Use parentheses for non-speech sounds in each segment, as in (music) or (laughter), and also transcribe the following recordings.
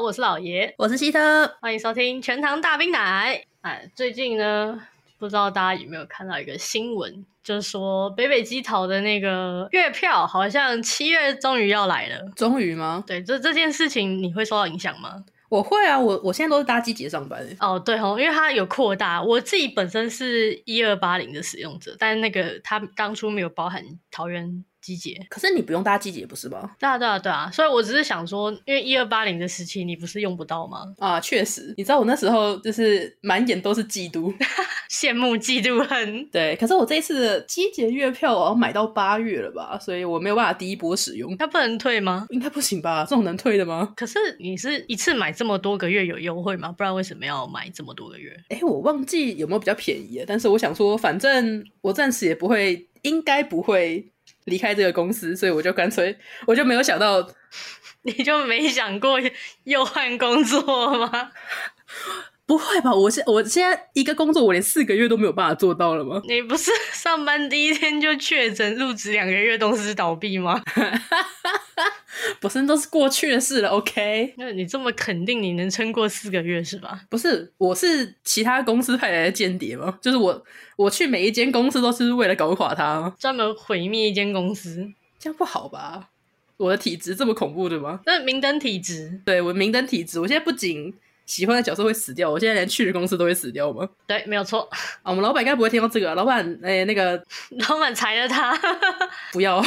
好，我是老爷，我是希特，欢迎收听全糖大冰奶。哎，最近呢，不知道大家有没有看到一个新闻，就是说北北基桃的那个月票好像七月终于要来了。终于吗？对，这这件事情你会受到影响吗？我会啊，我我现在都是搭机捷上班。哦，对哦，因为它有扩大。我自己本身是一二八零的使用者，但那个它当初没有包含桃园。机捷，可是你不用搭机捷不是吗？对啊，对啊，对啊，所以我只是想说，因为一二八零的时期你不是用不到吗？啊，确实，你知道我那时候就是满眼都是嫉妒、(laughs) 羡慕、嫉妒、恨。对，可是我这一次的机捷月票我要买到八月了吧，所以我没有办法第一波使用。它不能退吗？应该不行吧？这种能退的吗？可是你是一次买这么多个月有优惠吗？不然为什么要买这么多个月？哎，我忘记有没有比较便宜，但是我想说，反正我暂时也不会，应该不会。离开这个公司，所以我就干脆，我就没有想到，(laughs) 你就没想过又换工作吗？(laughs) 不会吧？我现我现在一个工作，我连四个月都没有办法做到了吗？你不是上班第一天就确诊，入职两个月公司倒闭吗？(laughs) 不是，都是过去的事了。OK，那你这么肯定你能撑过四个月是吧？不是，我是其他公司派来的间谍吗？就是我我去每一间公司都是为了搞垮他？专门毁灭一间公司，这样不好吧？我的体质这么恐怖的吗？那明灯体质，对，我明灯体质，我现在不仅。喜欢的角色会死掉，我现在连去的公司都会死掉吗？对，没有错。啊，我们老板应该不会听到这个。老板，哎、欸，那个 (laughs) 老板裁了他，(laughs) 不要，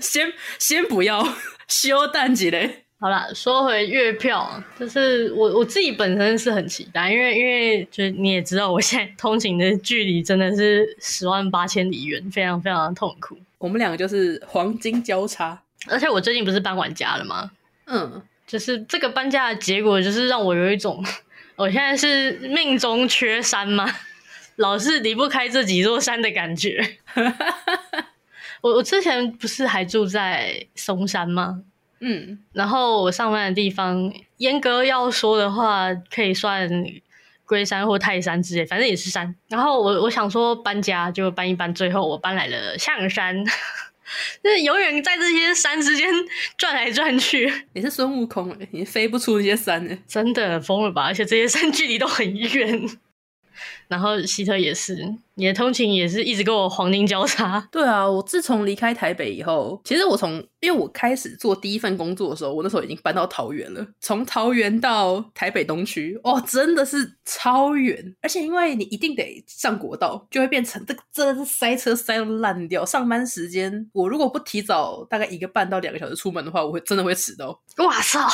先先不要，休淡季嘞。好了，说回月票，就是我我自己本身是很期待，因为因为就你也知道，我现在通勤的距离真的是十万八千里远，非常非常的痛苦。我们两个就是黄金交叉，而且我最近不是搬完家了吗？嗯。就是这个搬家的结果，就是让我有一种，我现在是命中缺山吗？老是离不开这几座山的感觉。(laughs) 我我之前不是还住在松山吗？嗯，然后我上班的地方，严格要说的话，可以算龟山或泰山之类，反正也是山。然后我我想说搬家就搬一搬，最后我搬来了象山。(laughs) 就是永远在这些山之间转来转去。你是孙悟空，你飞不出这些山，真的疯了吧？而且这些山距离都很远。然后希特也是，你的通勤也是一直跟我黄金交叉。对啊，我自从离开台北以后，其实我从因为我开始做第一份工作的时候，我那时候已经搬到桃园了。从桃园到台北东区，哦，真的是超远。而且因为你一定得上国道，就会变成这个真的是塞车塞到烂掉。上班时间，我如果不提早大概一个半到两个小时出门的话，我会真的会迟到。哇操！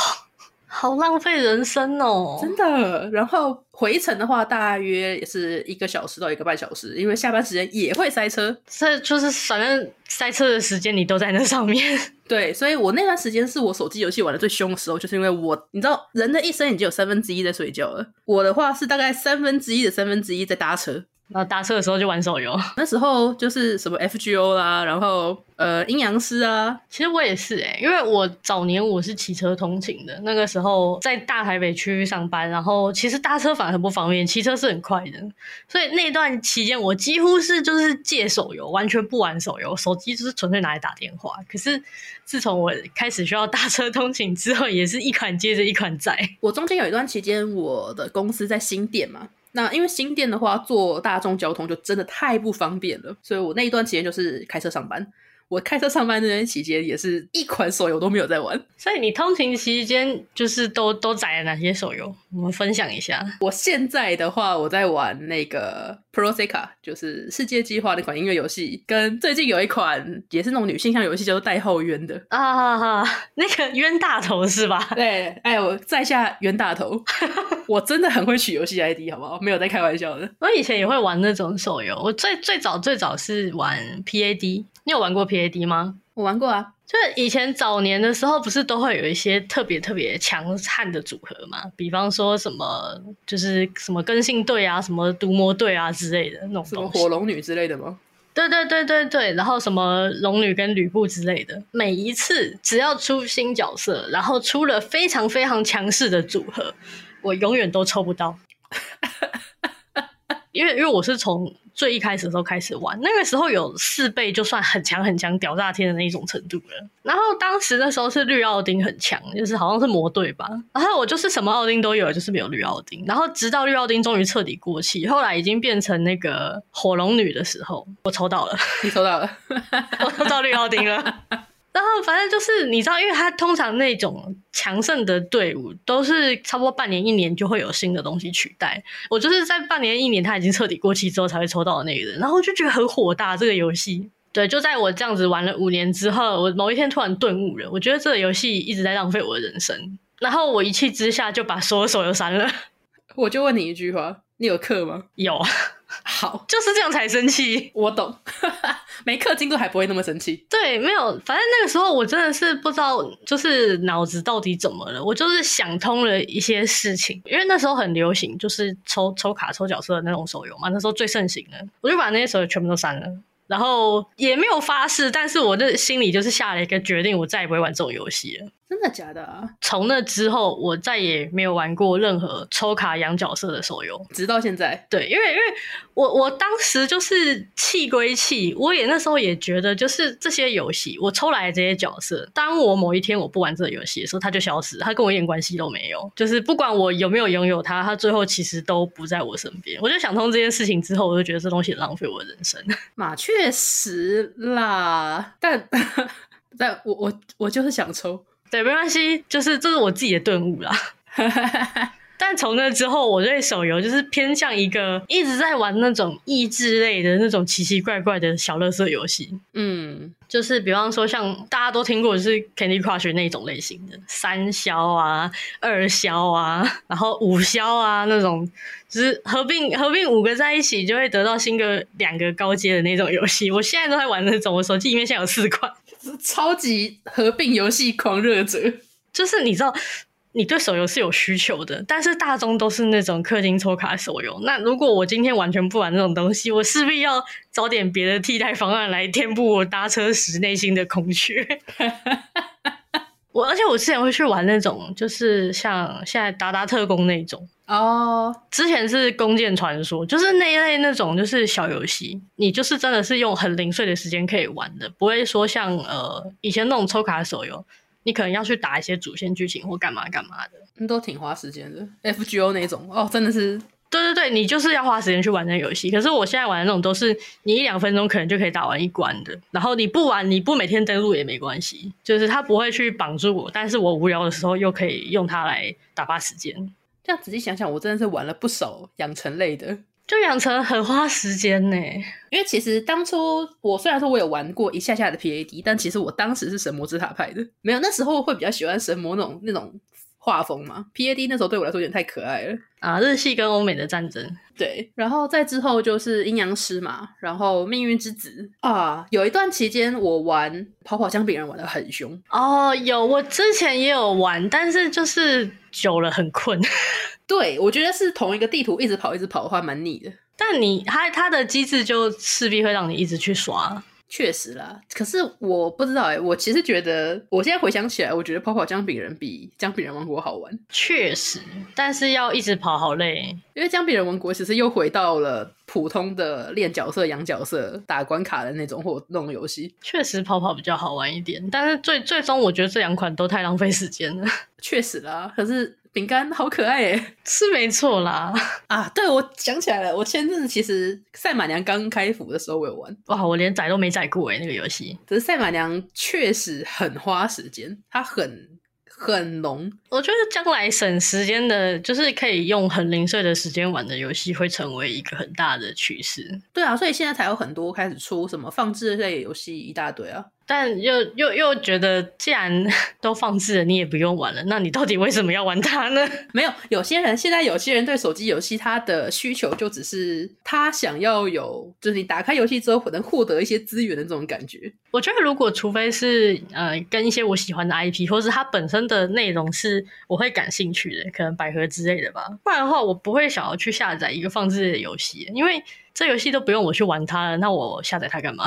好浪费人生哦，真的。然后回程的话，大约也是一个小时到一个半小时，因为下班时间也会塞车。所以就是反正塞车的时间你都在那上面。(laughs) 对，所以我那段时间是我手机游戏玩的最凶的时候，就是因为我你知道，人的一生已经有三分之一在睡觉了，我的话是大概三分之一的三分之一在搭车。然后搭车的时候就玩手游，(laughs) 那时候就是什么 FGO 啦，然后呃阴阳师啊，其实我也是哎、欸，因为我早年我是骑车通勤的，那个时候在大台北区上班，然后其实搭车反而很不方便，骑车是很快的，所以那段期间我几乎是就是借手游，完全不玩手游，手机就是纯粹拿来打电话。可是自从我开始需要搭车通勤之后，也是一款接着一款在。我中间有一段期间，我的公司在新店嘛。那因为新店的话，坐大众交通就真的太不方便了，所以我那一段期间就是开车上班。我开车上班那段期间，也是一款手游都没有在玩。所以你通勤期间就是都都载了哪些手游？我们分享一下。我现在的话，我在玩那个 Proseka，就是世界计划那款音乐游戏，跟最近有一款也是那种女性向游戏，叫做代号冤的啊哈哈，那个冤大头是吧？(laughs) 对，哎，我在下冤大头，(laughs) 我真的很会取游戏 ID，好不好？没有在开玩笑的。我以前也会玩那种手游，我最最早最早是玩 PAD，你有玩过 PAD 吗？我玩过啊，就是以前早年的时候，不是都会有一些特别特别强悍的组合嘛？比方说什么，就是什么根性队啊，什么毒魔队啊之类的那种，什么火龙女之类的吗？对对对对对，然后什么龙女跟吕布之类的，每一次只要出新角色，然后出了非常非常强势的组合，我永远都抽不到。(laughs) 因为因为我是从最一开始的时候开始玩，那个时候有四倍就算很强很强屌炸天的那一种程度了。然后当时那时候是绿奥丁很强，就是好像是魔队吧。然后我就是什么奥丁都有，就是没有绿奥丁。然后直到绿奥丁终于彻底过气，后来已经变成那个火龙女的时候，我抽到了，你抽到了，(laughs) 我抽到绿奥丁了。然后反正就是你知道，因为他通常那种强盛的队伍都是差不多半年一年就会有新的东西取代。我就是在半年一年他已经彻底过期之后才会抽到的那个人，然后就觉得很火大。这个游戏，对，就在我这样子玩了五年之后，我某一天突然顿悟了，我觉得这个游戏一直在浪费我的人生。然后我一气之下就把所有手游删了。我就问你一句话：(laughs) 你有课吗？有。(laughs) 好，(laughs) 就是这样才生气。(laughs) 我懂，没氪金都还不会那么生气。对，没有，反正那个时候我真的是不知道，就是脑子到底怎么了。我就是想通了一些事情，因为那时候很流行，就是抽抽卡、抽角色的那种手游嘛，那时候最盛行的，我就把那些手游全部都删了。然后也没有发誓，但是我的心里就是下了一个决定，我再也不会玩这种游戏了。真的假的啊？从那之后，我再也没有玩过任何抽卡养角色的手游，直到现在。对，因为因为我我当时就是气归气，我也那时候也觉得，就是这些游戏我抽来的这些角色，当我某一天我不玩这个游戏的时候，它就消失，它跟我一点关系都没有。就是不管我有没有拥有它，它最后其实都不在我身边。我就想通这件事情之后，我就觉得这东西浪费我的人生。(laughs) 嘛，确实啦，但 (laughs) 但我我我就是想抽。对，没关系，就是这是我自己的顿悟啦。(laughs) 但从那之后，我对手游就是偏向一个一直在玩那种益智类的那种奇奇怪怪的小乐色游戏。嗯，就是比方说像大家都听过，就是 Candy Crush 那种类型的三消啊、二消啊，然后五消啊那种，就是合并合并五个在一起就会得到新个两个高阶的那种游戏。我现在都在玩那种，我手机里面现在有四款。超级合并游戏狂热者，就是你知道，你对手游是有需求的，但是大众都是那种氪金抽卡手游。那如果我今天完全不玩这种东西，我势必要找点别的替代方案来填补我搭车时内心的空缺。(laughs) 我而且我之前会去玩那种，就是像现在达达特工那种哦。Oh. 之前是弓箭传说，就是那一类那种，就是小游戏，你就是真的是用很零碎的时间可以玩的，不会说像呃以前那种抽卡手游，你可能要去打一些主线剧情或干嘛干嘛的，都挺花时间的。FGO 那种哦，真的是。对对对，你就是要花时间去玩那游戏。可是我现在玩的那种都是你一两分钟可能就可以打完一关的，然后你不玩，你不每天登录也没关系，就是它不会去绑住我，但是我无聊的时候又可以用它来打发时间。这样仔细想想，我真的是玩了不少养成类的，就养成很花时间呢。因为其实当初我虽然说我有玩过一下下的 PAD，但其实我当时是神魔之塔派的，没有那时候会比较喜欢神魔那种那种。画风嘛，PAD 那时候对我来说有点太可爱了啊！日系跟欧美的战争，对，然后再之后就是阴阳师嘛，然后命运之子啊，有一段期间我玩跑跑枪，别人玩的很凶哦，有，我之前也有玩，但是就是久了很困。(laughs) 对，我觉得是同一个地图一直跑一直跑的话蛮腻的，但你它它的机制就势必会让你一直去刷。确实啦，可是我不知道哎、欸，我其实觉得，我现在回想起来，我觉得跑跑姜饼人比姜饼人王国好玩。确实，但是要一直跑好累，因为姜饼人王国其实又回到了普通的练角色、养角色、打关卡的那种或那种游戏。确实跑跑比较好玩一点，但是最最终我觉得这两款都太浪费时间了。(laughs) 确实啦，可是。饼干 (laughs) 好可爱诶，是没错啦。啊，对，我想起来了，我前阵子其实赛马娘刚开服的时候我有玩，哇，我连载都没载过诶，那个游戏。可是赛马娘确实很花时间，它很很浓。我觉得将来省时间的，就是可以用很零碎的时间玩的游戏，会成为一个很大的趋势。对啊，所以现在才有很多开始出什么放置类游戏一大堆啊。但又又又觉得，既然 (laughs) 都放置了，你也不用玩了，那你到底为什么要玩它呢？(laughs) 没有，有些人现在有些人对手机游戏，他的需求就只是他想要有，就是你打开游戏之后可能获得一些资源的这种感觉。我觉得，如果除非是呃跟一些我喜欢的 IP，或是它本身的内容是我会感兴趣的，可能百合之类的吧。不然的话，我不会想要去下载一个放置类的游戏，因为这游戏都不用我去玩它了，那我下载它干嘛？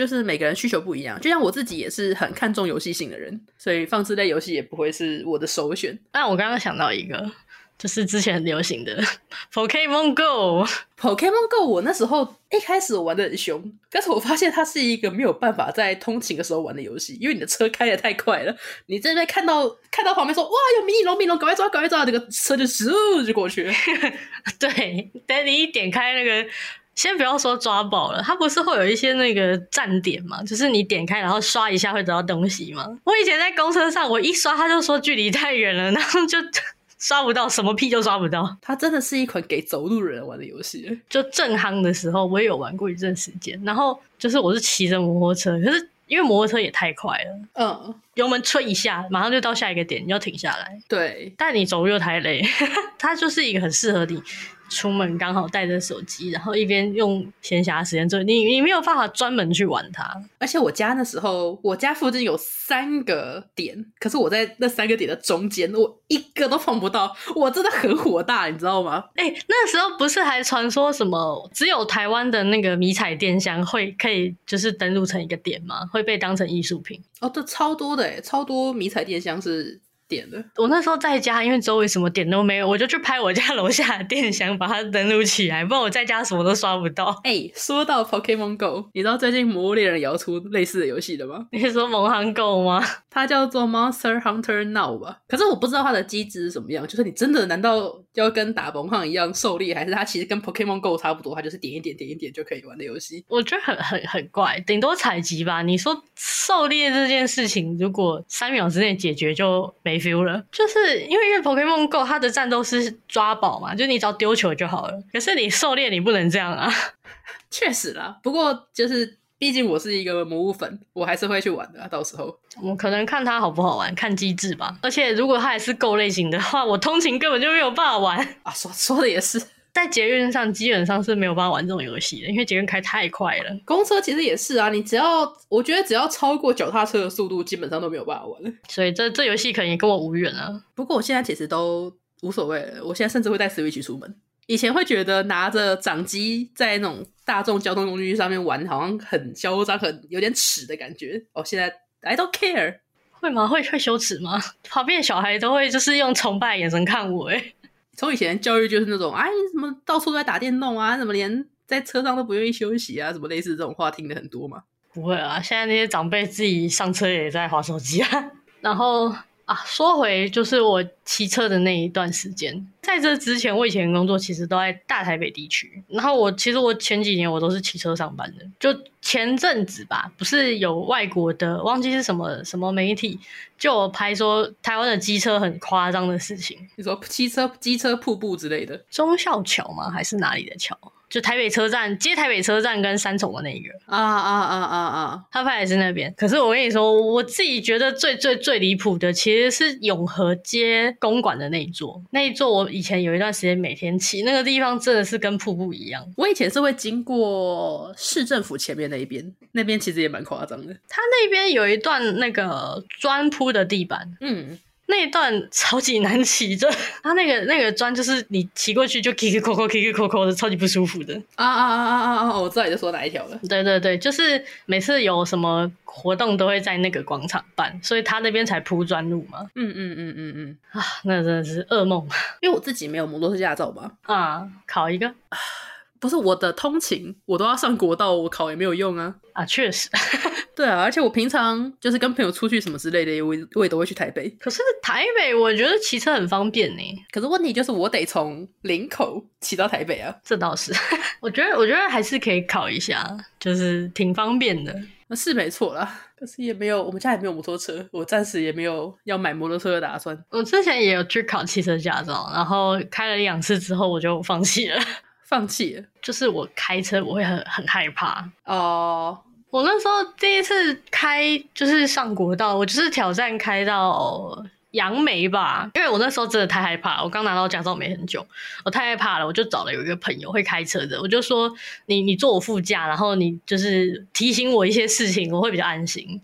就是每个人需求不一样，就像我自己也是很看重游戏性的人，所以放置类游戏也不会是我的首选。但我刚刚想到一个，就是之前很流行的 Pokemon Go。Pokemon Go，我那时候一开始我玩的很凶，但是我发现它是一个没有办法在通勤的时候玩的游戏，因为你的车开的太快了，你这边看到看到旁边说哇有迷你龙，迷你龙赶快抓，赶快抓，这个车就咻就过去了。(laughs) 对，等你一点开那个。先不要说抓宝了，它不是会有一些那个站点嘛？就是你点开然后刷一下会得到东西吗？我以前在公车上，我一刷他就说距离太远了，然后就 (laughs) 刷不到，什么屁就刷不到。它真的是一款给走路人玩的游戏。就正夯的时候，我也有玩过一阵时间。然后就是我是骑着摩托车，可是因为摩托车也太快了，嗯，油门吹一下，马上就到下一个点，你要停下来。对，但你走路又太累，(laughs) 它就是一个很适合你。出门刚好带着手机，然后一边用闲暇时间做，你你没有办法专门去玩它。而且我家那时候，我家附近有三个点，可是我在那三个点的中间，我一个都碰不到，我真的很火大，你知道吗？哎、欸，那时候不是还传说什么只有台湾的那个迷彩电箱会可以就是登录成一个点吗？会被当成艺术品？哦，这，超多的哎，超多迷彩电箱是。点的，我那时候在家，因为周围什么点都没有，我就去拍我家楼下的电箱，把它登录起来，不然我在家什么都刷不到。哎、欸，说到 Pokemon Go，你知道最近《魔物猎人》也要出类似的游戏了吗？你是说蒙汉 Go 吗？(laughs) 它叫做 Monster Hunter Now 吧？可是我不知道它的机制是什么样，就是你真的难道要跟打蒙汉一样狩猎，还是它其实跟 Pokemon Go 差不多，它就是点一点点一点就可以玩的游戏？我觉得很很很怪，顶多采集吧。你说狩猎这件事情，如果三秒之内解决就没 feel 了，就是。因为因为 Pokemon Go 它的战斗是抓宝嘛，就你只要丢球就好了。可是你狩猎你不能这样啊。(laughs) 确实啦，不过就是毕竟我是一个魔物粉，我还是会去玩的啊。到时候我可能看它好不好玩，看机制吧。而且如果它也是 Go 类型的话，我通勤根本就没有办法玩啊。说说的也是。在捷运上基本上是没有办法玩这种游戏的，因为捷运开太快了。公车其实也是啊，你只要我觉得只要超过脚踏车的速度，基本上都没有办法玩。(laughs) 所以这这游戏可能也跟我无缘啊。不过我现在其实都无所谓了，我现在甚至会带 Switch 出门。以前会觉得拿着掌机在那种大众交通工具上面玩，好像很嚣张、很有点耻的感觉。哦，现在 I don't care，会吗？会会羞耻吗？(laughs) 旁边的小孩都会就是用崇拜眼神看我，诶从以前教育就是那种，哎，你怎么到处都在打电动啊？怎么连在车上都不愿意休息啊？什么类似这种话听的很多嘛？不会啊，现在那些长辈自己上车也在划手机啊。(laughs) 然后啊，说回就是我骑车的那一段时间，在这之前，我以前工作其实都在大台北地区。然后我其实我前几年我都是骑车上班的，就前阵子吧，不是有外国的忘记是什么什么媒体。就我拍说台湾的机车很夸张的事情，你说机车机车瀑布之类的，忠孝桥吗？还是哪里的桥？就台北车站接台北车站跟三重的那一个啊啊啊啊啊！他拍的是那边。可是我跟你说，我自己觉得最最最离谱的其实是永和街公馆的那一座。那一座我以前有一段时间每天骑，那个地方真的是跟瀑布一样。我以前是会经过市政府前面那一边，那边其实也蛮夸张的。他那边有一段那个砖铺的地板，嗯。那一段超级难骑，(laughs) 就它那个那个砖，就是你骑过去就 kick 扣扣 kick 扣扣的，超级不舒服的。啊啊啊啊啊啊！我知道你在说哪一条了。对对对，就是每次有什么活动都会在那个广场办，所以他那边才铺砖路嘛。嗯嗯嗯嗯嗯。啊，那真的是噩梦。因为我自己没有摩托车驾照嘛。啊，考一个。不是我的通勤，我都要上国道，我考也没有用啊。啊，确实。对啊，而且我平常就是跟朋友出去什么之类的，我我也都会去台北。可是台北，我觉得骑车很方便呢。可是问题就是我得从林口骑到台北啊。这倒是，(laughs) 我觉得我觉得还是可以考一下，就是挺方便的。那是没错啦，可是也没有，我们家也没有摩托车，我暂时也没有要买摩托车的打算。我之前也有去考汽车驾照，然后开了两次之后，我就放弃了。(laughs) 放弃了，就是我开车我会很很害怕哦。Uh 我那时候第一次开就是上国道，我就是挑战开到杨梅吧，因为我那时候真的太害怕了，我刚拿到驾照没很久，我太害怕了，我就找了有一个朋友会开车的，我就说你你坐我副驾，然后你就是提醒我一些事情，我会比较安心。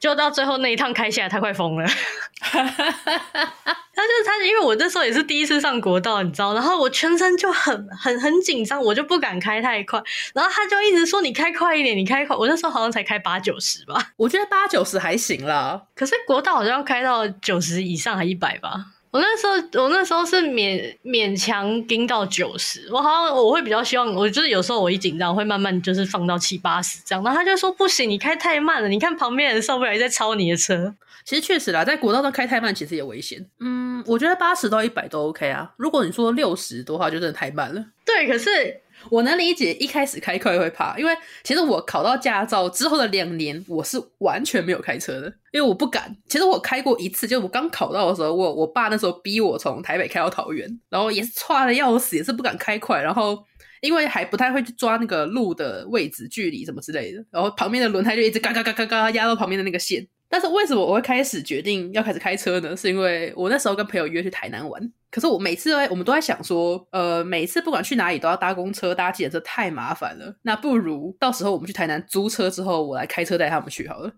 就到最后那一趟开下来，他快疯了。(laughs) 他就是他，因为我那时候也是第一次上国道，你知道，然后我全身就很很很紧张，我就不敢开太快。然后他就一直说：“你开快一点，你开快。”我那时候好像才开八九十吧，我觉得八九十还行啦。可是国道好像要开到九十以上还一百吧？我那时候我那时候是勉勉强盯到九十，我好像我会比较希望，我就是有时候我一紧张会慢慢就是放到七八十这样，然后他就说不行，你开太慢了，你看旁边人受不了，在超你的车。其实确实啦，在国道上开太慢其实也危险。嗯，我觉得八十到一百都 OK 啊。如果你说六十的话，就真的太慢了。对，可是。我能理解一开始开快会怕，因为其实我考到驾照之后的两年，我是完全没有开车的，因为我不敢。其实我开过一次，就是我刚考到的时候，我我爸那时候逼我从台北开到桃园，然后也是剉的要死，也是不敢开快，然后因为还不太会去抓那个路的位置、距离什么之类的，然后旁边的轮胎就一直嘎嘎嘎嘎嘎压到旁边的那个线。但是为什么我会开始决定要开始开车呢？是因为我那时候跟朋友约去台南玩，可是我每次我们都在想说，呃，每次不管去哪里都要搭公车、搭计程车，太麻烦了。那不如到时候我们去台南租车之后，我来开车带他们去好了。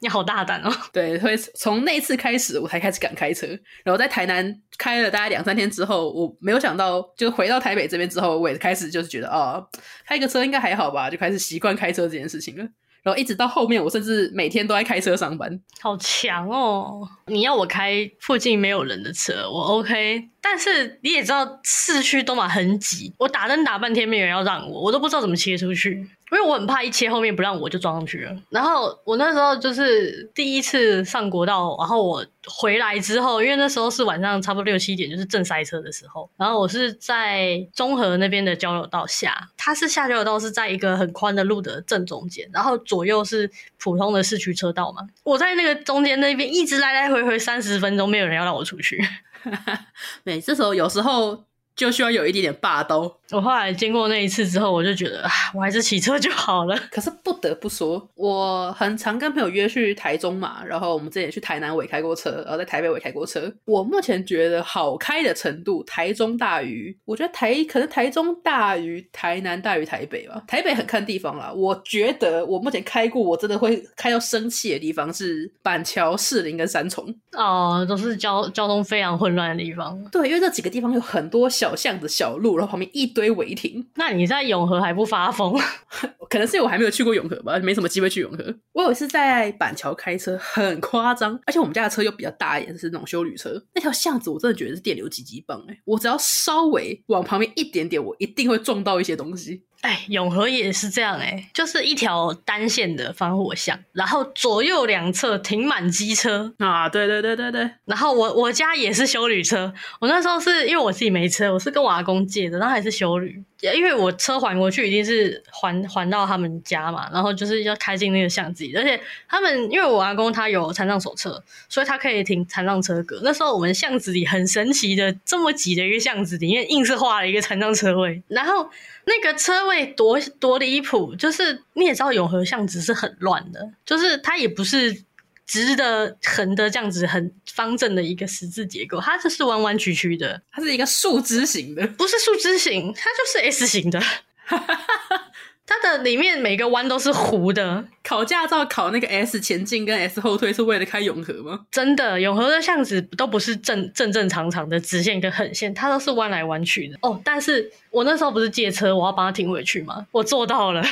你好大胆哦！对，所以从那次开始，我才开始敢开车。然后在台南开了大概两三天之后，我没有想到，就回到台北这边之后，我也开始就是觉得，哦，开个车应该还好吧，就开始习惯开车这件事情了。然后一直到后面，我甚至每天都在开车上班，好强哦！你要我开附近没有人的车，我 OK。但是你也知道，市区都嘛很挤，我打灯打半天，没有人要让我，我都不知道怎么切出去，因为我很怕一切后面不让我就撞上去了。然后我那时候就是第一次上国道，然后我回来之后，因为那时候是晚上差不多六七点，就是正塞车的时候。然后我是在中和那边的交流道下，它是下交流道是在一个很宽的路的正中间，然后左右是普通的市区车道嘛。我在那个中间那边一直来来回回三十分钟，没有人要让我出去。(laughs) 哈哈，对这时候有时候就需要有一点点霸道。我后来经过那一次之后，我就觉得，啊我还是骑车就好了。(laughs) 可是不得不说，我很常跟朋友约去台中嘛，然后我们之前也去台南，我也开过车，然后在台北我也开过车。我目前觉得好开的程度，台中大于，我觉得台可能台中大于台南大于台北吧。台北很看地方啦，我觉得我目前开过，我真的会开到生气的地方是板桥、士林跟三重哦，都是交交通非常混乱的地方。对，因为这几个地方有很多小巷子、小路，然后旁边一堆违停，那你在永和还不发疯？(laughs) 可能是因为我还没有去过永和吧，没什么机会去永和。我有一次在板桥开车，很夸张，而且我们家的车又比较大一点，是那种修旅车。那条巷子我真的觉得是电流几级棒哎，我只要稍微往旁边一点点，我一定会撞到一些东西。哎，永和也是这样哎，就是一条单线的防火巷，然后左右两侧停满机车啊，对对对对对。然后我我家也是修旅车，我那时候是因为我自己没车，我是跟我阿公借的，然后还是修旅。因为我车还过去一定是还还到他们家嘛，然后就是要开进那个巷子里，而且他们因为我阿公他有残障手册，所以他可以停残障车格。那时候我们巷子里很神奇的，这么挤的一个巷子里面，硬是画了一个残障车位，然后那个车位多多离谱，就是你也知道永和巷子是很乱的，就是它也不是。直的、横的这样子很方正的一个十字结构，它就是弯弯曲曲的，它是一个树枝形的，不是树枝形，它就是 S 型的。(laughs) 它的里面每个弯都是弧的。考驾照考那个 S 前进跟 S 后退是为了开永和吗？真的，永和的巷子都不是正正正常常的直线跟横线，它都是弯来弯去的。哦，但是我那时候不是借车，我要帮他停回去吗？我做到了。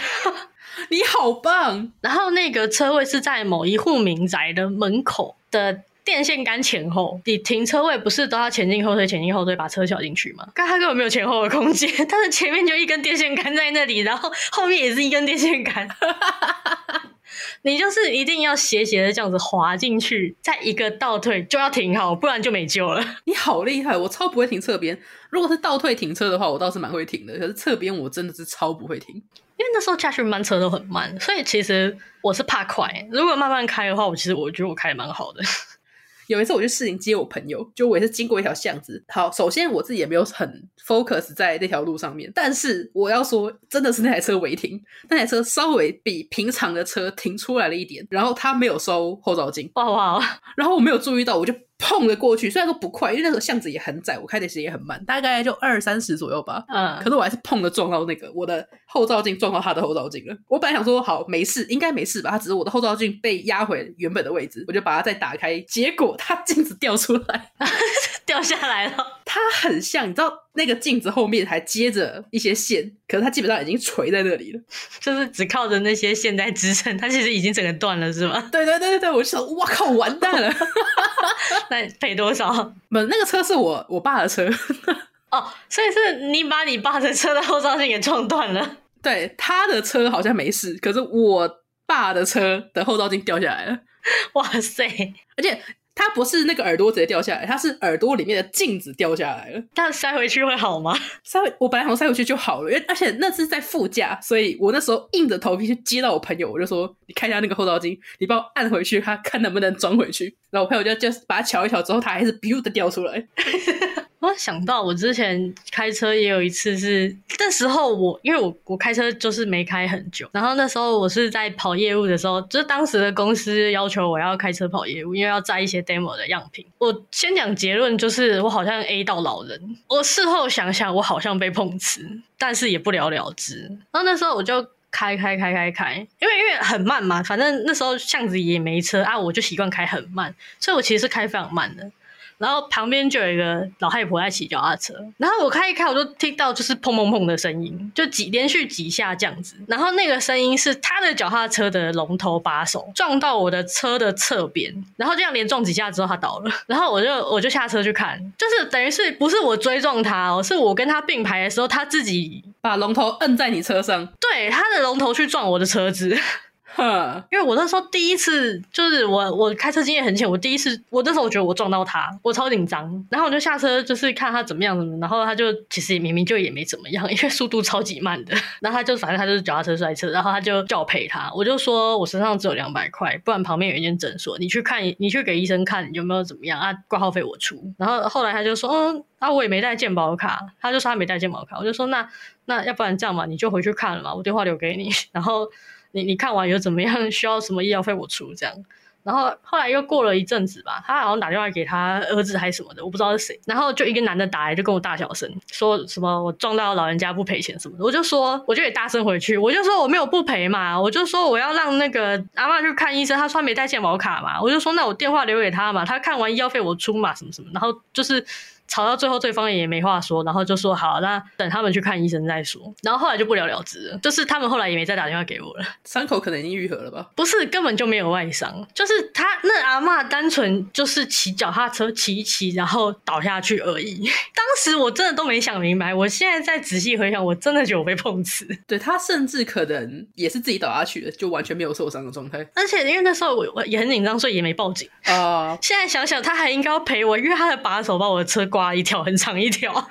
你好棒！然后那个车位是在某一户民宅的门口的电线杆前后。你停车位不是都要前进后退、前进后退把车翘进去吗？但他根本没有前后的空间，(laughs) 但是前面就一根电线杆在那里，然后后面也是一根电线杆。(laughs) 你就是一定要斜斜的这样子滑进去，再一个倒退就要停好，不然就没救了。(laughs) 你好厉害，我超不会停侧边。如果是倒退停车的话，我倒是蛮会停的。可是侧边我真的是超不会停。因为那时候驾训班车都很慢，所以其实我是怕快。如果慢慢开的话，我其实我觉得我开的蛮好的。有一次我去市营接我朋友，就我也是经过一条巷子。好，首先我自己也没有很 focus 在那条路上面，但是我要说，真的是那台车违停，那台车稍微比平常的车停出来了一点，然后他没有收后照镜，哇哇，然后我没有注意到，我就。碰了过去，虽然说不快，因为那个巷子也很窄，我开的时间也很慢，大概就二三十左右吧。嗯，可是我还是碰了撞到那个我的后照镜，撞到他的后照镜了。我本来想说好没事，应该没事吧？他只是我的后照镜被压回原本的位置，我就把它再打开，结果他镜子掉出来。(laughs) 掉下来了。它很像，你知道那个镜子后面还接着一些线，可是它基本上已经垂在那里了，就是只靠着那些线在支撑，它其实已经整个断了，是吗？对对对对对，我就想，哇靠，完蛋了！(laughs) 那赔多少？不，那个车是我我爸的车。哦，所以是你把你爸的车的后照镜给撞断了。对，他的车好像没事，可是我爸的车的后照镜掉下来了。哇塞！而且他不是那个耳朵直接掉下来，它是耳朵里面的镜子掉下来了。但塞回去会好吗？塞回，我本来想塞回去就好了，因为而且那是在副驾，所以我那时候硬着头皮去接到我朋友，我就说：“你看一下那个后照镜，你帮我按回去，他看能不能装回去。”然后我朋友就就把它瞧一瞧之后，它还是 biu 的掉出来。我想到我之前开车也有一次是那时候我因为我我开车就是没开很久，然后那时候我是在跑业务的时候，就是当时的公司要求我要开车跑业务，因为要载一些 demo 的样品。我先讲结论，就是我好像 A 到老人。我事后想想，我好像被碰瓷，但是也不了了之。然后那时候我就开开开开开，因为因为很慢嘛，反正那时候巷子也没车啊，我就习惯开很慢，所以我其实是开非常慢的。然后旁边就有一个老太婆在骑脚踏车，然后我开一开，我就听到就是砰砰砰的声音，就几连续几下这样子。然后那个声音是他的脚踏车的龙头把手撞到我的车的侧边，然后这样连撞几下之后他倒了。然后我就我就下车去看，就是等于是不是我追撞他哦，是我跟他并排的时候他自己把龙头摁在你车上，对，他的龙头去撞我的车子。哼，(laughs) 因为我那时候第一次就是我我开车经验很浅，我第一次我那时候我觉得我撞到他，我超紧张，然后我就下车就是看他怎么样怎么，然后他就其实也明明就也没怎么样，(laughs) 因为速度超级慢的，然后他就反正他就是脚踏车摔车，然后他就叫我赔他，我就说我身上只有两百块，不然旁边有一间诊所，你去看你去给医生看有没有怎么样啊，挂号费我出，然后后来他就说嗯，啊我也没带健保卡，他就说他没带健保卡，我就说那那要不然这样嘛，你就回去看了嘛，我电话留给你，(laughs) 然后。你你看完有怎么样？(laughs) 需要什么医疗费我出这样，然后后来又过了一阵子吧，他好像打电话给他儿子还是什么的，我不知道是谁。然后就一个男的打来，就跟我大小声说什么我撞到老人家不赔钱什么的，我就说我就也大声回去，我就说我没有不赔嘛，我就说我要让那个阿嬷去看医生，他说他没带健保卡嘛，我就说那我电话留给他嘛，他看完医药费我出嘛，什么什么，然后就是。吵到最后，对方也没话说，然后就说好，那等他们去看医生再说。然后后来就不了了之了，就是他们后来也没再打电话给我了。伤口可能已经愈合了吧？不是，根本就没有外伤，就是他那阿嬷单纯就是骑脚踏车骑一骑，然后倒下去而已。当时我真的都没想明白，我现在再仔细回想，我真的觉得我被碰瓷。对，他甚至可能也是自己倒下去的，就完全没有受伤的状态。而且因为那时候我我也很紧张，所以也没报警啊。Uh... (laughs) 现在想想，他还应该要赔我，因为他的把手把我的车刮一条很长一条，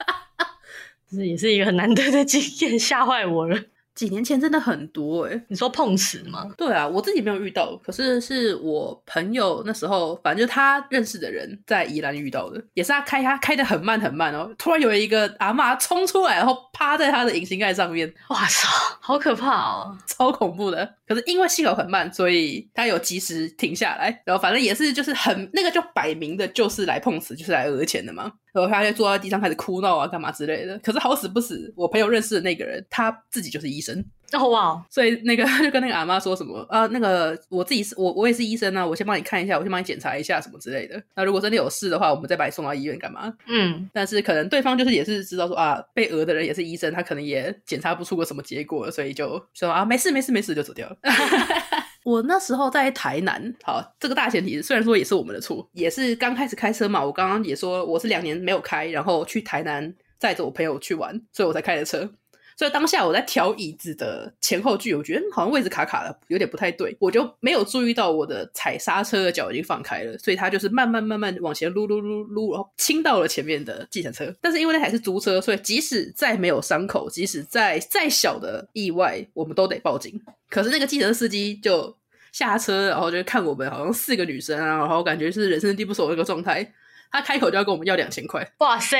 (laughs) 这也是一个很难得的经验，吓坏我了。几年前真的很多哎、欸，你说碰瓷吗？(laughs) 对啊，我自己没有遇到，可是是我朋友那时候，反正就他认识的人在宜兰遇到的，也是他开他开的很慢很慢哦，突然有一个阿妈冲出来，然后趴在他的引擎盖上面，哇操，好可怕哦，超恐怖的。可是因为气口很慢，所以他有及时停下来，然后反正也是就是很那个就摆明的就是来碰瓷，就是来讹钱的嘛。然后他就坐在地上开始哭闹啊，干嘛之类的。可是好死不死，我朋友认识的那个人，他自己就是医生。哦哇！所以那个就跟那个阿妈说什么啊，那个我自己是我我也是医生啊，我先帮你看一下，我先帮你检查一下什么之类的。那如果真的有事的话，我们再把你送到医院干嘛？嗯。但是可能对方就是也是知道说啊，被讹的人也是医生，他可能也检查不出个什么结果，所以就说啊，没事没事没事就走掉了。(laughs) 我那时候在台南，好，这个大前提虽然说也是我们的错，也是刚开始开车嘛。我刚刚也说我是两年没有开，然后去台南载着我朋友去玩，所以我才开的车。所以当下我在调椅子的前后距，我觉得好像位置卡卡的，有点不太对，我就没有注意到我的踩刹车的脚已经放开了，所以它就是慢慢慢慢往前撸撸撸撸，然后亲到了前面的计程车。但是因为那台是租车，所以即使再没有伤口，即使再再小的意外，我们都得报警。可是那个计程司机就下车，然后就看我们好像四个女生啊，然后感觉是人生地不熟的那个状态。他开口就要跟我们要两千块，哇塞！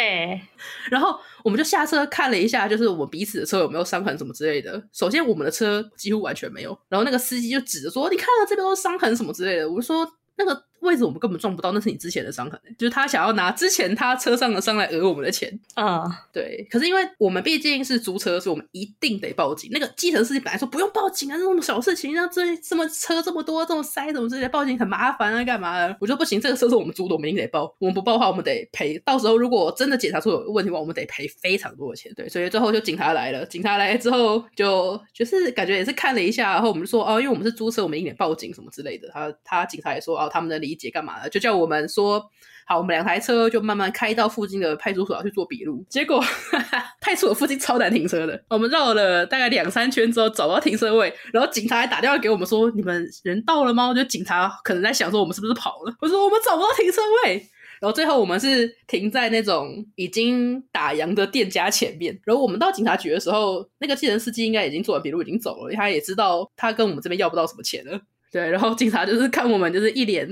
然后我们就下车看了一下，就是我们彼此的车有没有伤痕什么之类的。首先我们的车几乎完全没有，然后那个司机就指着说：“你看到这边都是伤痕什么之类的。”我就说：“那个位置我们根本撞不到，那是你之前的伤痕、欸，就是他想要拿之前他车上的伤来讹我们的钱啊。Uh. 对，可是因为我们毕竟是租车，所以我们一定得报警。那个计程司机本来说不用报警啊，这种小事情，那这这么车这么多，这么塞，怎么之类报警很麻烦啊，干嘛的？我说不行，这个车是我们租的，我们一定得报。我们不报的话，我们得赔。到时候如果真的检查出有问题的话，我们得赔非常多的钱。对，所以最后就警察来了。警察来了之后就，就就是感觉也是看了一下，然后我们就说哦，因为我们是租车，我们一定得报警什么之类的。他他警察也说哦，他们的理解干嘛的，就叫我们说好，我们两台车就慢慢开到附近的派出所去做笔录。结果 (laughs) 派出所附近超难停车的，我们绕了大概两三圈之后找到停车位，然后警察还打电话给我们说，你们人到了吗？就警察可能在想说我们是不是跑了。我说我们找不到停车位。然后最后我们是停在那种已经打烊的店家前面。然后我们到警察局的时候，那个计程司机应该已经做完笔录，已经走了。他也知道他跟我们这边要不到什么钱了。对，然后警察就是看我们就是一脸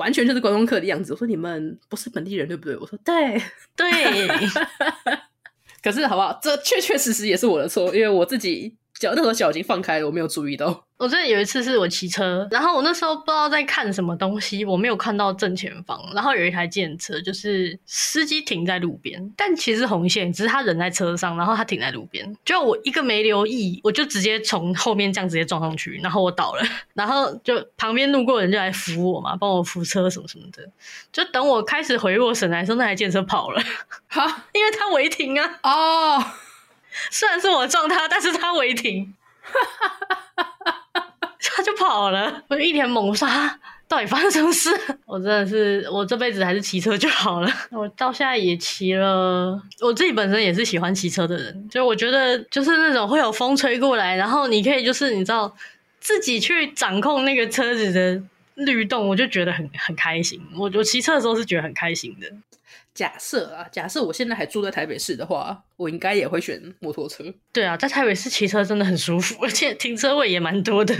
完全就是观光客的样子。我说你们不是本地人对不对？我说对对。(laughs) 可是好不好？这确确实实也是我的错，因为我自己脚那时候脚已经放开了，我没有注意到。我记得有一次是我骑车，然后我那时候不知道在看什么东西，我没有看到正前方，然后有一台计程车，就是司机停在路边，但其实红线，只是他人在车上，然后他停在路边，就我一个没留意，我就直接从后面这样直接撞上去，然后我倒了，(laughs) 然后就旁边路过人就来扶我嘛，帮我扶车什么什么的，就等我开始回过神来说，那台计程车跑了，哈，(laughs) 因为他违停啊，哦，(laughs) 虽然是我撞他，但是他违停。他就跑了，我就一脸懵，杀到底发生什么事？(laughs) 我真的是，我这辈子还是骑车就好了。我到现在也骑了，我自己本身也是喜欢骑车的人，就我觉得就是那种会有风吹过来，然后你可以就是你知道自己去掌控那个车子的律动，我就觉得很很开心。我我骑车的时候是觉得很开心的。假设啊，假设我现在还住在台北市的话，我应该也会选摩托车。对啊，在台北市骑车真的很舒服，而且停车位也蛮多的。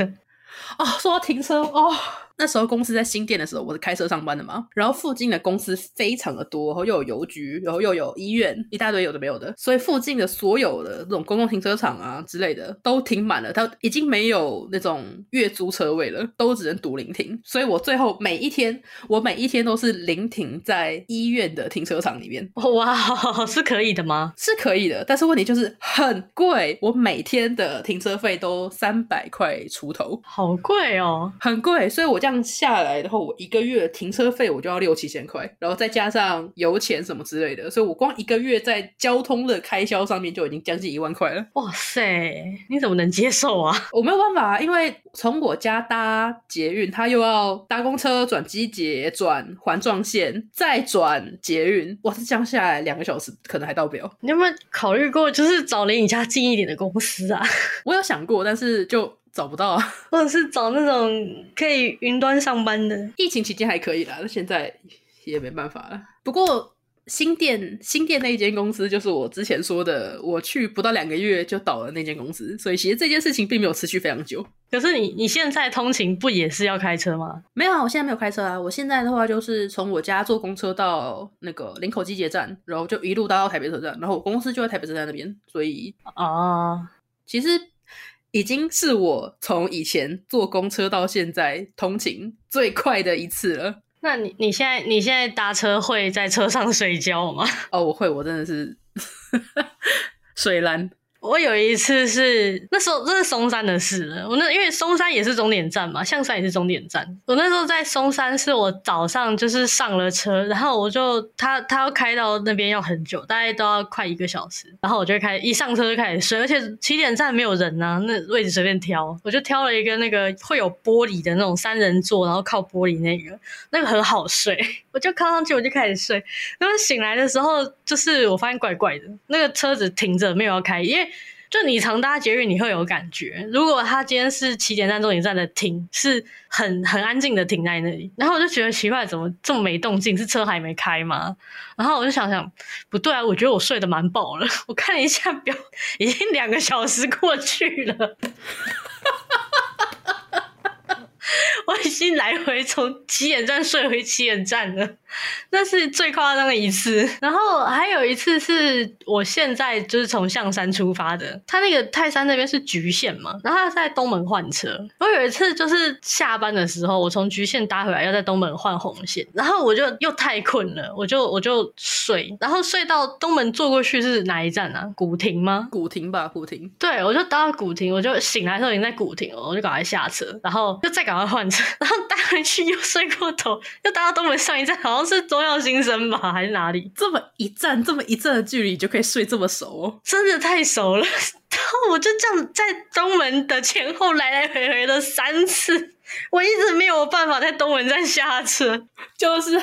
哦，说到停车哦。那时候公司在新店的时候，我是开车上班的嘛。然后附近的公司非常的多，然后又有邮局，然后又有医院，一大堆有的没有的。所以附近的所有的这种公共停车场啊之类的都停满了，它已经没有那种月租车位了，都只能独临停。所以我最后每一天，我每一天都是临停在医院的停车场里面。(laughs) 哇，是可以的吗？是可以的，但是问题就是很贵。我每天的停车费都三百块出头，好贵哦，很贵。所以我这样。下来的话，我一个月停车费我就要六七千块，然后再加上油钱什么之类的，所以我光一个月在交通的开销上面就已经将近一万块了。哇塞，你怎么能接受啊？(laughs) 我没有办法，因为从我家搭捷运，他又要搭公车转机捷转环状线，再转捷运，哇，这样下来两个小时可能还到不了。你有没有考虑过，就是找离你家近一点的公司啊？(laughs) 我有想过，但是就。找不到啊，(laughs) 或者是找那种可以云端上班的。疫情期间还可以啦，那现在也没办法了。不过新店新店那一间公司，就是我之前说的，我去不到两个月就倒了那间公司，所以其实这件事情并没有持续非常久。可是你你现在通勤不也是要开车吗？没有啊，我现在没有开车啊。我现在的话就是从我家坐公车到那个林口机捷站，然后就一路搭到台北车站，然后我公司就在台北车站那边，所以啊，其实。已经是我从以前坐公车到现在通勤最快的一次了。那你你现在你现在搭车会在车上睡觉吗？哦，我会，我真的是 (laughs) 睡烂。我有一次是那时候这是松山的事了，我那因为松山也是终点站嘛，象山也是终点站。我那时候在松山，是我早上就是上了车，然后我就他他要开到那边要很久，大概都要快一个小时。然后我就开一上车就开始睡，而且起点站没有人啊，那位置随便挑，我就挑了一个那个会有玻璃的那种三人座，然后靠玻璃那个，那个很好睡，(laughs) 我就靠上去我就开始睡。然后醒来的时候，就是我发现怪怪的，那个车子停着没有要开，因为。就你常搭捷运，你会有感觉。如果他今天是起点站、终点站的停，是很很安静的停在那里，然后我就觉得奇怪，怎么这么没动静？是车还没开吗？然后我就想想，不对啊，我觉得我睡得蛮饱了。(laughs) 我看了一下表，已经两个小时过去了。我已经来回从起点站睡回起点站了。(laughs) 那是最夸张的一次，然后还有一次是我现在就是从象山出发的，他那个泰山那边是橘线嘛，然后他在东门换车。我有一次就是下班的时候，我从橘县搭回来要在东门换红线，然后我就又太困了，我就我就睡，然后睡到东门坐过去是哪一站啊？古亭吗？古亭吧，古亭。对，我就搭到古亭，我就醒来的时候已经在古亭了，我就赶快下车，然后就再赶快换车，然后搭回去又睡过头，又搭到东门上一站，好像是中药新生吧，还是哪里？这么一站，这么一站的距离就可以睡这么熟哦，真的太熟了。(laughs) 然后我就这样在东门的前后来来回回了三次，我一直没有办法在东门站下车，(laughs) 就是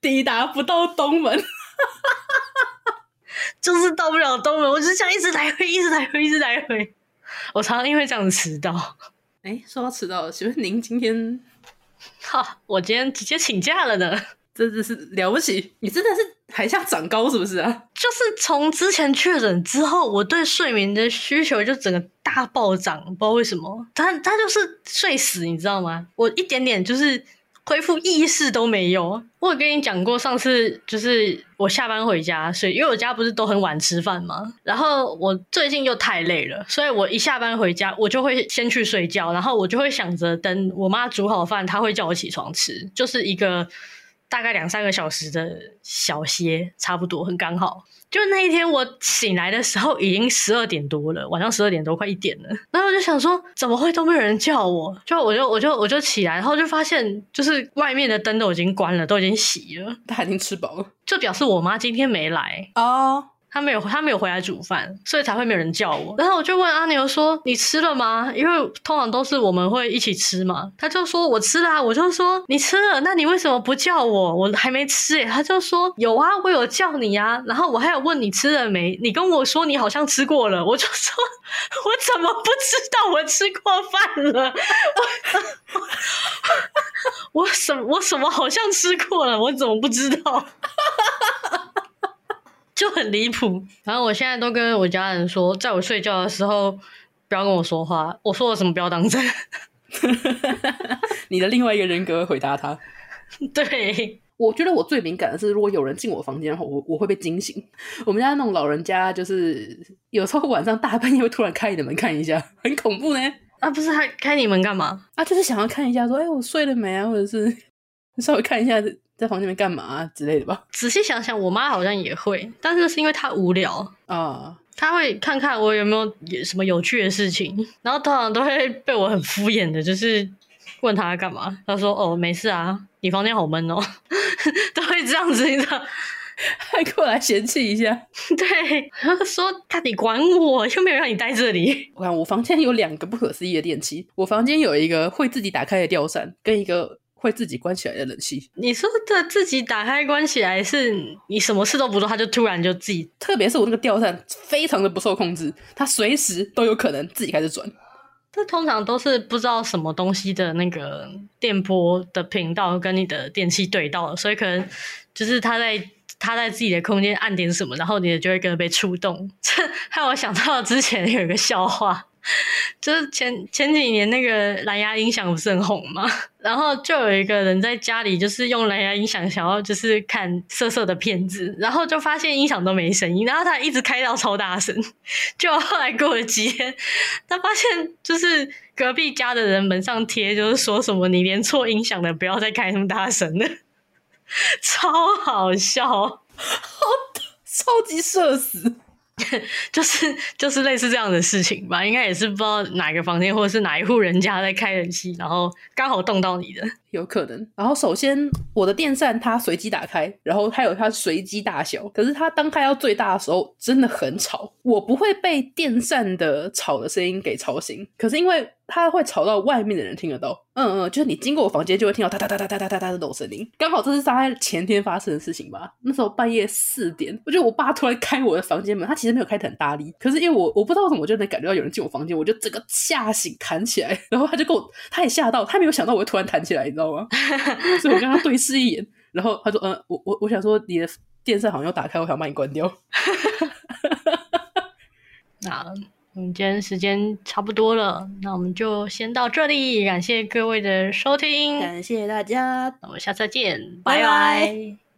抵达不到东门，(laughs) 就是到不了东门，我就这样一直来回，一直来回，一直来回。我常常因为这样子迟到。哎，说到迟到了，请问您今天？(laughs) 哈，我今天直接请假了呢。(laughs) 真的是了不起，你真的是还想长高是不是啊？(laughs) 就是从之前确诊之后，我对睡眠的需求就整个大暴涨，不知道为什么。他他就是睡死，你知道吗？我一点点就是恢复意识都没有。我有跟你讲过，上次就是我下班回家睡，因为我家不是都很晚吃饭吗？然后我最近又太累了，所以我一下班回家，我就会先去睡觉，然后我就会想着等我妈煮好饭，她会叫我起床吃，就是一个。大概两三个小时的小歇，差不多很刚好。就那一天我醒来的时候，已经十二点多了，晚上十二点多快一点了。然后我就想说，怎么会都没有人叫我？就我就我就我就起来，然后就发现，就是外面的灯都已经关了，都已经熄了。他已经吃饱了，就表示我妈今天没来哦。他没有，他没有回来煮饭，所以才会没有人叫我。然后我就问阿牛说：“你吃了吗？”因为通常都是我们会一起吃嘛。他就说：“我吃了啊。”我就说：“你吃了，那你为什么不叫我？我还没吃诶。”他就说：“有啊，我有叫你啊。”然后我还有问你吃了没？你跟我说你好像吃过了。我就说：“我怎么不知道我吃过饭了？我 (laughs) 我什我什么好像吃过了？我怎么不知道？”就很离谱，然后我现在都跟我家人说，在我睡觉的时候不要跟我说话。我说了什么不要当真。(laughs) 你的另外一个人格回答他。对，我觉得我最敏感的是，如果有人进我房间后，我我会被惊醒。我们家那种老人家，就是有时候晚上大半夜会突然开你的门看一下，很恐怖呢。啊，不是他开你门干嘛？啊，就是想要看一下，说，哎、欸，我睡了没啊？或者是 (laughs) 稍微看一下。在房间里面干嘛、啊、之类的吧？仔细想想，我妈好像也会，但是是因为她无聊啊，她、uh. 会看看我有没有什么有趣的事情，然后通常都会被我很敷衍的，就是问她干嘛。她说：“哦，没事啊，你房间好闷哦。(laughs) ”都会这样子，你知道，还过来嫌弃一下。对，她说：“他你管我，又没有让你待这里。”我看我房间有两个不可思议的电器，我房间有一个会自己打开的吊扇，跟一个。会自己关起来的冷气，你说的自己打开关起来，是你什么事都不做，它就突然就自己。特别是我那个吊扇，非常的不受控制，它随时都有可能自己开始转。这通常都是不知道什么东西的那个电波的频道跟你的电器对到了，所以可能就是它在它在自己的空间按点什么，然后你的就会跟着被触动。这害我想到了之前有一个笑话。(laughs) 就是前前几年那个蓝牙音响不是很红吗？(laughs) 然后就有一个人在家里，就是用蓝牙音响想要就是看色色的片子，然后就发现音响都没声音，然后他一直开到超大声，就后来过了几天，他发现就是隔壁家的人门上贴，就是说什么你连错音响的不要再开那么大声了，(laughs) 超好笑，好超级社死。(laughs) 就是就是类似这样的事情吧，应该也是不知道哪个房间或者是哪一户人家在开冷气，然后刚好动到你的，有可能。然后首先我的电扇它随机打开，然后它有它随机大小，可是它当开到最大的时候真的很吵，我不会被电扇的吵的声音给吵醒，可是因为。它会吵到外面的人听得到，嗯嗯，就是你经过我房间就会听到哒哒哒哒哒哒哒哒的那种声音。刚好这是大概前天发生的事情吧。那时候半夜四点，我觉得我爸突然开我的房间门，他其实没有开得很大力，可是因为我我不知道为什么，我就能感觉到有人进我房间，我就整个吓醒弹起来，(laughs) 然后他就跟我，他也吓到，他没有想到我会突然弹起来，你知道吗？(laughs) 所以我跟他对视一眼，然后他说，嗯，我我我想说你的电视好像要打开，我想把你关掉。(laughs) 啊。我们今天时间差不多了，那我们就先到这里，感谢各位的收听，感谢大家，那我们下次再见，拜拜。拜拜。